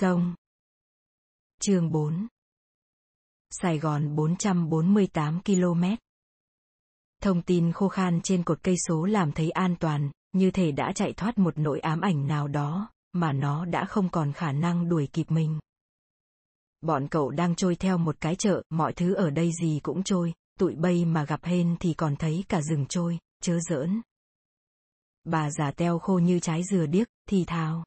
Sông. Chương 4. Sài Gòn 448 km. Thông tin khô khan trên cột cây số làm thấy an toàn, như thể đã chạy thoát một nỗi ám ảnh nào đó, mà nó đã không còn khả năng đuổi kịp mình. Bọn cậu đang trôi theo một cái chợ, mọi thứ ở đây gì cũng trôi, tụi bay mà gặp hên thì còn thấy cả rừng trôi, chớ giỡn. Bà già teo khô như trái dừa điếc, thì thào.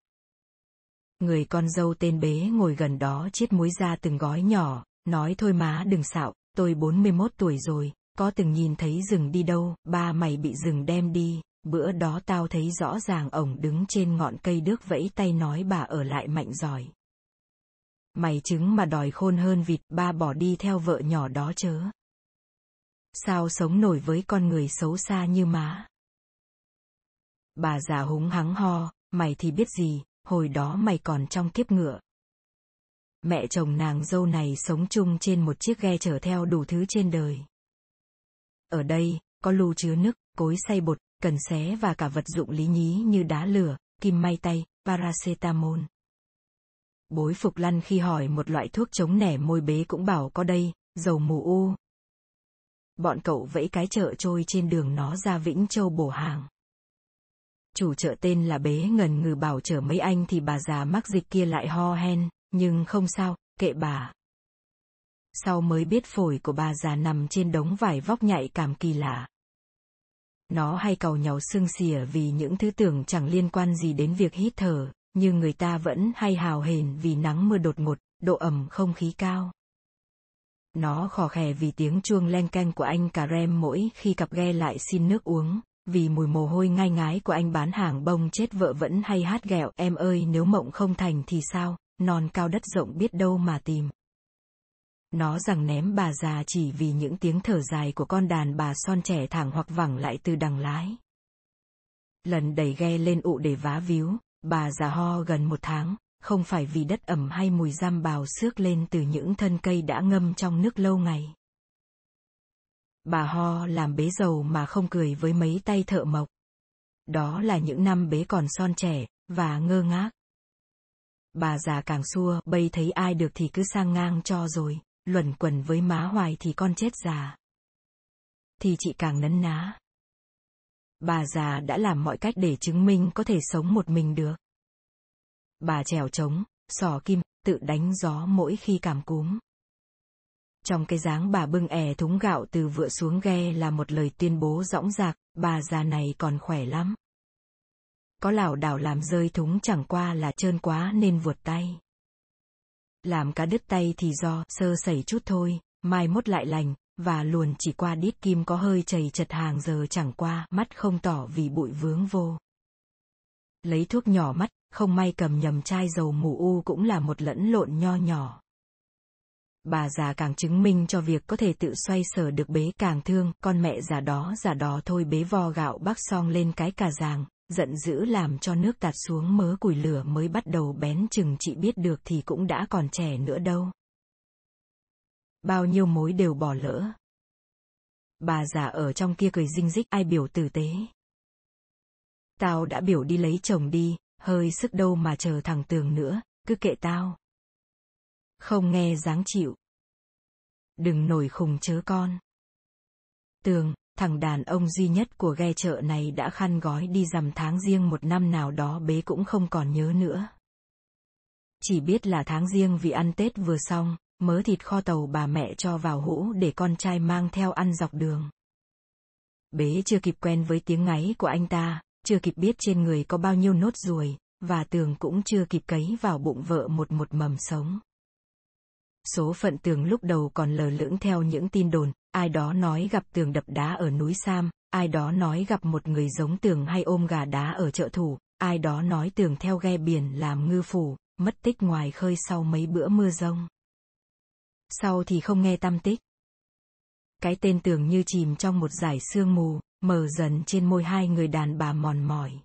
Người con dâu tên bế ngồi gần đó chiết muối ra từng gói nhỏ, nói thôi má đừng xạo, tôi 41 tuổi rồi, có từng nhìn thấy rừng đi đâu, ba mày bị rừng đem đi, bữa đó tao thấy rõ ràng ổng đứng trên ngọn cây đước vẫy tay nói bà ở lại mạnh giỏi. Mày chứng mà đòi khôn hơn vịt, ba bỏ đi theo vợ nhỏ đó chớ. Sao sống nổi với con người xấu xa như má? Bà già húng hắng ho, mày thì biết gì, hồi đó mày còn trong kiếp ngựa. Mẹ chồng nàng dâu này sống chung trên một chiếc ghe chở theo đủ thứ trên đời. Ở đây, có lưu chứa nước, cối xay bột, cần xé và cả vật dụng lý nhí như đá lửa, kim may tay, paracetamol. Bối Phục Lăn khi hỏi một loại thuốc chống nẻ môi bế cũng bảo có đây, dầu mù u. Bọn cậu vẫy cái chợ trôi trên đường nó ra Vĩnh Châu bổ hàng. Chủ chợ tên là bế ngần ngừ bảo chở mấy anh thì bà già mắc dịch kia lại ho hen, nhưng không sao, kệ bà. Sau mới biết phổi của bà già nằm trên đống vải vóc nhạy cảm kỳ lạ. Nó hay cầu nhau sưng xỉa vì những thứ tưởng chẳng liên quan gì đến việc hít thở, nhưng người ta vẫn hay hào hền vì nắng mưa đột ngột, độ ẩm không khí cao. Nó khò khè vì tiếng chuông len canh của anh cà rem mỗi khi cặp ghe lại xin nước uống, vì mùi mồ hôi ngai ngái của anh bán hàng bông chết vợ vẫn hay hát ghẹo em ơi nếu mộng không thành thì sao, non cao đất rộng biết đâu mà tìm. Nó rằng ném bà già chỉ vì những tiếng thở dài của con đàn bà son trẻ thẳng hoặc vẳng lại từ đằng lái. Lần đẩy ghe lên ụ để vá víu, bà già ho gần một tháng, không phải vì đất ẩm hay mùi giam bào xước lên từ những thân cây đã ngâm trong nước lâu ngày. Bà ho làm bế dầu mà không cười với mấy tay thợ mộc. Đó là những năm bế còn son trẻ, và ngơ ngác. Bà già càng xua, bây thấy ai được thì cứ sang ngang cho rồi, luẩn quẩn với má hoài thì con chết già. Thì chị càng nấn ná. Bà già đã làm mọi cách để chứng minh có thể sống một mình được. Bà trèo trống, sò kim, tự đánh gió mỗi khi cảm cúm. Trong cái dáng bà bưng ẻ thúng gạo từ vựa xuống ghe là một lời tuyên bố rõng rạc, bà già này còn khỏe lắm. Có lảo đảo làm rơi thúng chẳng qua là trơn quá nên vuột tay. Làm cá đứt tay thì do sơ sẩy chút thôi, mai mốt lại lành, và luồn chỉ qua đít kim có hơi chảy chật hàng giờ chẳng qua, mắt không tỏ vì bụi vướng vô. Lấy thuốc nhỏ mắt, không may cầm nhầm chai dầu mù u cũng là một lẫn lộn nho nhỏ. Bà già càng chứng minh cho việc có thể tự xoay sở được bế càng thương, con mẹ già đó già đó thôi bế vo gạo bắc song lên cái cà giàng giận dữ làm cho nước tạt xuống mớ củi lửa mới bắt đầu bén chừng chị biết được thì cũng đã còn trẻ nữa đâu. Bao nhiêu mối đều bỏ lỡ. Bà già ở trong kia cười dinh dích ai biểu tử tế. Tao đã biểu đi lấy chồng đi, hơi sức đâu mà chờ thằng tường nữa, cứ kệ tao. Không nghe dáng chịu. Đừng nổi khùng chớ con. Tường, thằng đàn ông duy nhất của ghe chợ này đã khăn gói đi dằm tháng riêng một năm nào đó bế cũng không còn nhớ nữa. Chỉ biết là tháng riêng vì ăn Tết vừa xong, mớ thịt kho tàu bà mẹ cho vào hũ để con trai mang theo ăn dọc đường. Bế chưa kịp quen với tiếng ngáy của anh ta, chưa kịp biết trên người có bao nhiêu nốt ruồi, và tường cũng chưa kịp cấy vào bụng vợ một một mầm sống. Số phận tường lúc đầu còn lờ lững theo những tin đồn, ai đó nói gặp tường đập đá ở núi Sam, ai đó nói gặp một người giống tường hay ôm gà đá ở chợ thủ, ai đó nói tường theo ghe biển làm ngư phủ, mất tích ngoài khơi sau mấy bữa mưa rông. Sau thì không nghe tăm tích. Cái tên tường như chìm trong một dải sương mù, mờ dần trên môi hai người đàn bà mòn mỏi.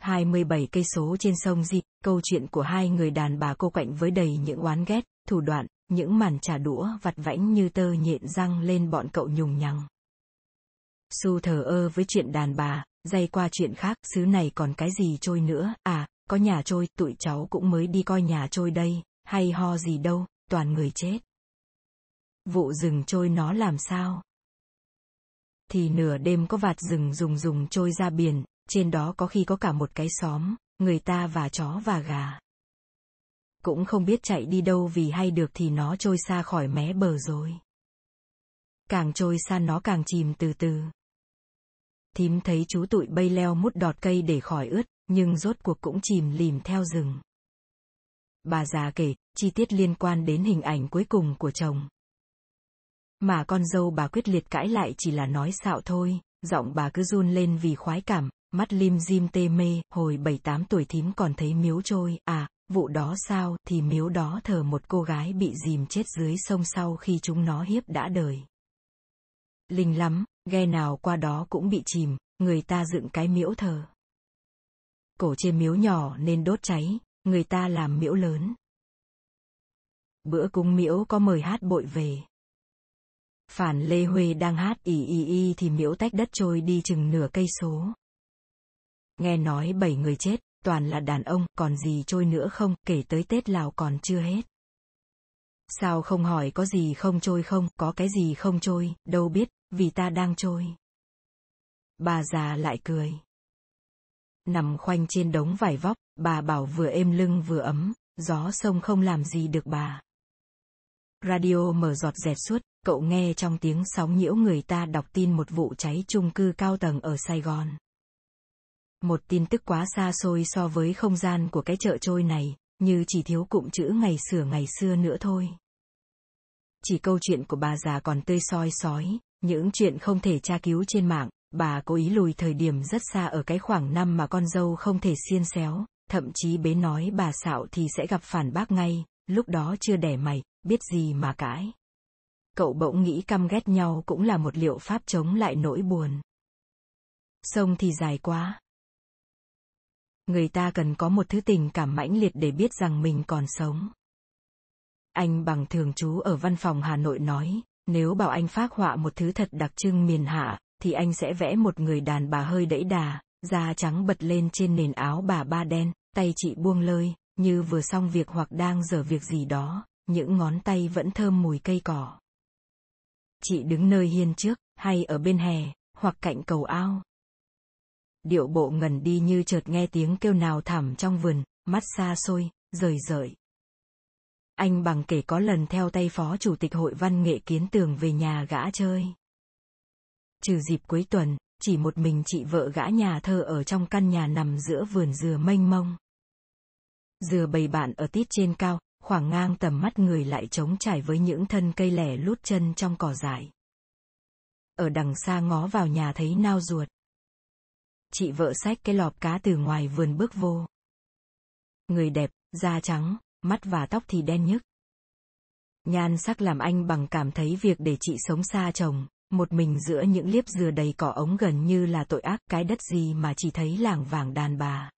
27 cây số trên sông Di, câu chuyện của hai người đàn bà cô quạnh với đầy những oán ghét, thủ đoạn, những màn trả đũa vặt vãnh như tơ nhện răng lên bọn cậu nhùng nhằng. Su thờ ơ với chuyện đàn bà, dây qua chuyện khác, xứ này còn cái gì trôi nữa, à, có nhà trôi, tụi cháu cũng mới đi coi nhà trôi đây, hay ho gì đâu, toàn người chết. Vụ rừng trôi nó làm sao? Thì nửa đêm có vạt rừng rùng rùng trôi ra biển, trên đó có khi có cả một cái xóm, người ta và chó và gà. Cũng không biết chạy đi đâu vì hay được thì nó trôi xa khỏi mé bờ rồi. Càng trôi xa nó càng chìm từ từ. Thím thấy chú tụi bay leo mút đọt cây để khỏi ướt, nhưng rốt cuộc cũng chìm lìm theo rừng. Bà già kể, chi tiết liên quan đến hình ảnh cuối cùng của chồng. Mà con dâu bà quyết liệt cãi lại chỉ là nói xạo thôi, giọng bà cứ run lên vì khoái cảm, mắt lim dim tê mê, hồi 7-8 tuổi thím còn thấy miếu trôi, à, vụ đó sao, thì miếu đó thờ một cô gái bị dìm chết dưới sông sau khi chúng nó hiếp đã đời. Linh lắm, ghe nào qua đó cũng bị chìm, người ta dựng cái miễu thờ. Cổ trên miếu nhỏ nên đốt cháy, người ta làm miễu lớn. Bữa cúng miễu có mời hát bội về. Phản Lê Huê đang hát ì ì ì thì miễu tách đất trôi đi chừng nửa cây số. Nghe nói bảy người chết, toàn là đàn ông, còn gì trôi nữa không, kể tới Tết Lào còn chưa hết. Sao không hỏi có gì không trôi không, có cái gì không trôi, đâu biết, vì ta đang trôi. Bà già lại cười. Nằm khoanh trên đống vải vóc, bà bảo vừa êm lưng vừa ấm, gió sông không làm gì được bà. Radio mở giọt dẹt suốt, cậu nghe trong tiếng sóng nhiễu người ta đọc tin một vụ cháy chung cư cao tầng ở Sài Gòn. Một tin tức quá xa xôi so với không gian của cái chợ trôi này, như chỉ thiếu cụm chữ ngày xưa ngày xưa nữa thôi. Chỉ câu chuyện của bà già còn tươi soi sói, những chuyện không thể tra cứu trên mạng, bà cố ý lùi thời điểm rất xa ở cái khoảng năm mà con dâu không thể xiên xéo, thậm chí bế nói bà xạo thì sẽ gặp phản bác ngay, lúc đó chưa đẻ mày, biết gì mà cãi. Cậu bỗng nghĩ căm ghét nhau cũng là một liệu pháp chống lại nỗi buồn. Sông thì dài quá. Người ta cần có một thứ tình cảm mãnh liệt để biết rằng mình còn sống. Anh bằng thường trú ở văn phòng Hà Nội nói, nếu bảo anh phác họa một thứ thật đặc trưng miền hạ, thì anh sẽ vẽ một người đàn bà hơi đẫy đà, da trắng bật lên trên nền áo bà ba đen, tay chị buông lơi, như vừa xong việc hoặc đang dở việc gì đó, những ngón tay vẫn thơm mùi cây cỏ. Chị đứng nơi hiên trước, hay ở bên hè, hoặc cạnh cầu ao. Điệu bộ ngẩn đi như chợt nghe tiếng kêu nào thảm trong vườn, mắt xa xôi, rời rợi. Anh bằng kể có lần theo tay phó chủ tịch hội văn nghệ kiến tường về nhà gã chơi. Trừ dịp cuối tuần, chỉ một mình chị vợ gã nhà thơ ở trong căn nhà nằm giữa vườn dừa mênh mông. Dừa bầy bạn ở tít trên cao, khoảng ngang tầm mắt người lại trống trải với những thân cây lẻ lút chân trong cỏ dại. Ở đằng xa ngó vào nhà thấy nao ruột. Chị vợ xách cái lọp cá từ ngoài vườn bước vô. Người đẹp, da trắng, mắt và tóc thì đen nhức. Nhan sắc làm anh bằng cảm thấy việc để chị sống xa chồng, một mình giữa những liếp dừa đầy cỏ ống gần như là tội ác cái đất gì mà chỉ thấy làng vàng đàn bà.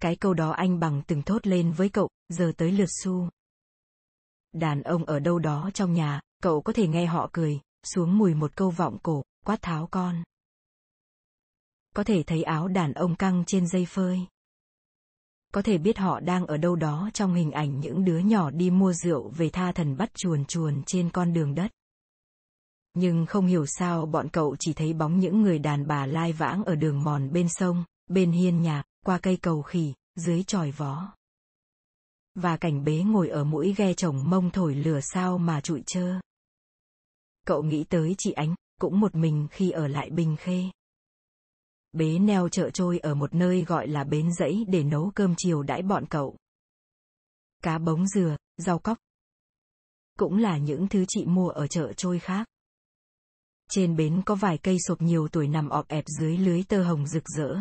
Cái câu đó anh bằng từng thốt lên với cậu, giờ tới lượt su. Đàn ông ở đâu đó trong nhà, cậu có thể nghe họ cười, xuống mùi một câu vọng cổ, quát tháo con. Có thể thấy áo đàn ông căng trên dây phơi. Có thể biết họ đang ở đâu đó trong hình ảnh những đứa nhỏ đi mua rượu về tha thần bắt chuồn chuồn trên con đường đất. Nhưng không hiểu sao bọn cậu chỉ thấy bóng những người đàn bà lai vãng ở đường mòn bên sông, bên hiên nhà, qua cây cầu khỉ, dưới tròi vó. Và cảnh bế ngồi ở mũi ghe chồng mông thổi lửa sao mà trụi trơ. Cậu nghĩ tới chị Ánh, cũng một mình khi ở lại Bình Khê. Bế neo chợ trôi ở một nơi gọi là bến dãy để nấu cơm chiều đãi bọn cậu. Cá bống dừa, rau cóc. Cũng là những thứ chị mua ở chợ trôi khác. Trên bến có vài cây sộp nhiều tuổi nằm ọp ẹp dưới lưới tơ hồng rực rỡ.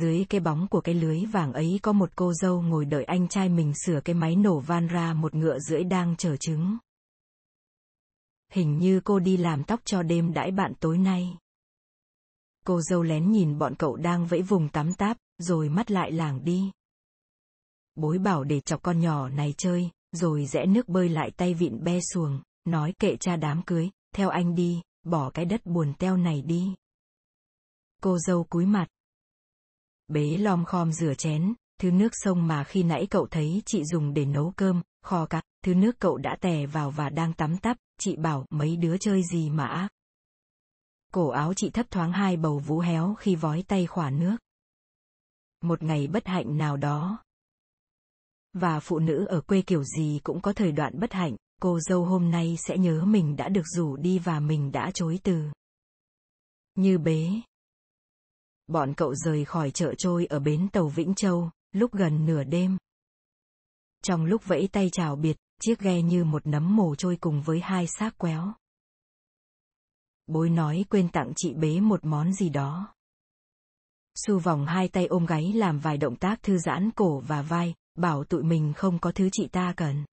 Dưới cái bóng của cái lưới vàng ấy có một cô dâu ngồi đợi anh trai mình sửa cái máy nổ van ra một ngựa rưỡi đang chờ trứng. Hình như cô đi làm tóc cho đêm đãi bạn tối nay. Cô dâu lén nhìn bọn cậu đang vẫy vùng tắm táp, rồi mắt lại làng đi. Bối bảo để chọc con nhỏ này chơi, rồi rẽ nước bơi lại tay vịn be xuồng, nói kệ cha đám cưới, theo anh đi, bỏ cái đất buồn teo này đi. Cô dâu cúi mặt. Bế lom khom rửa chén, thứ nước sông mà khi nãy cậu thấy chị dùng để nấu cơm, kho cá, thứ nước cậu đã tè vào và đang tắm tắp, chị bảo mấy đứa chơi gì mà ác. Cổ áo chị thấp thoáng hai bầu vú héo khi vói tay khỏa nước. Một ngày bất hạnh nào đó. Và phụ nữ ở quê kiểu gì cũng có thời đoạn bất hạnh, cô dâu hôm nay sẽ nhớ mình đã được rủ đi và mình đã chối từ. Như bế. Bọn cậu rời khỏi chợ trôi ở bến tàu Vĩnh Châu, lúc gần nửa đêm. Trong lúc vẫy tay chào biệt, chiếc ghe như một nấm mồ trôi cùng với hai xác quéo. Bối nói quên tặng chị bế một món gì đó. Su vòng hai tay ôm gáy làm vài động tác thư giãn cổ và vai, bảo tụi mình không có thứ chị ta cần.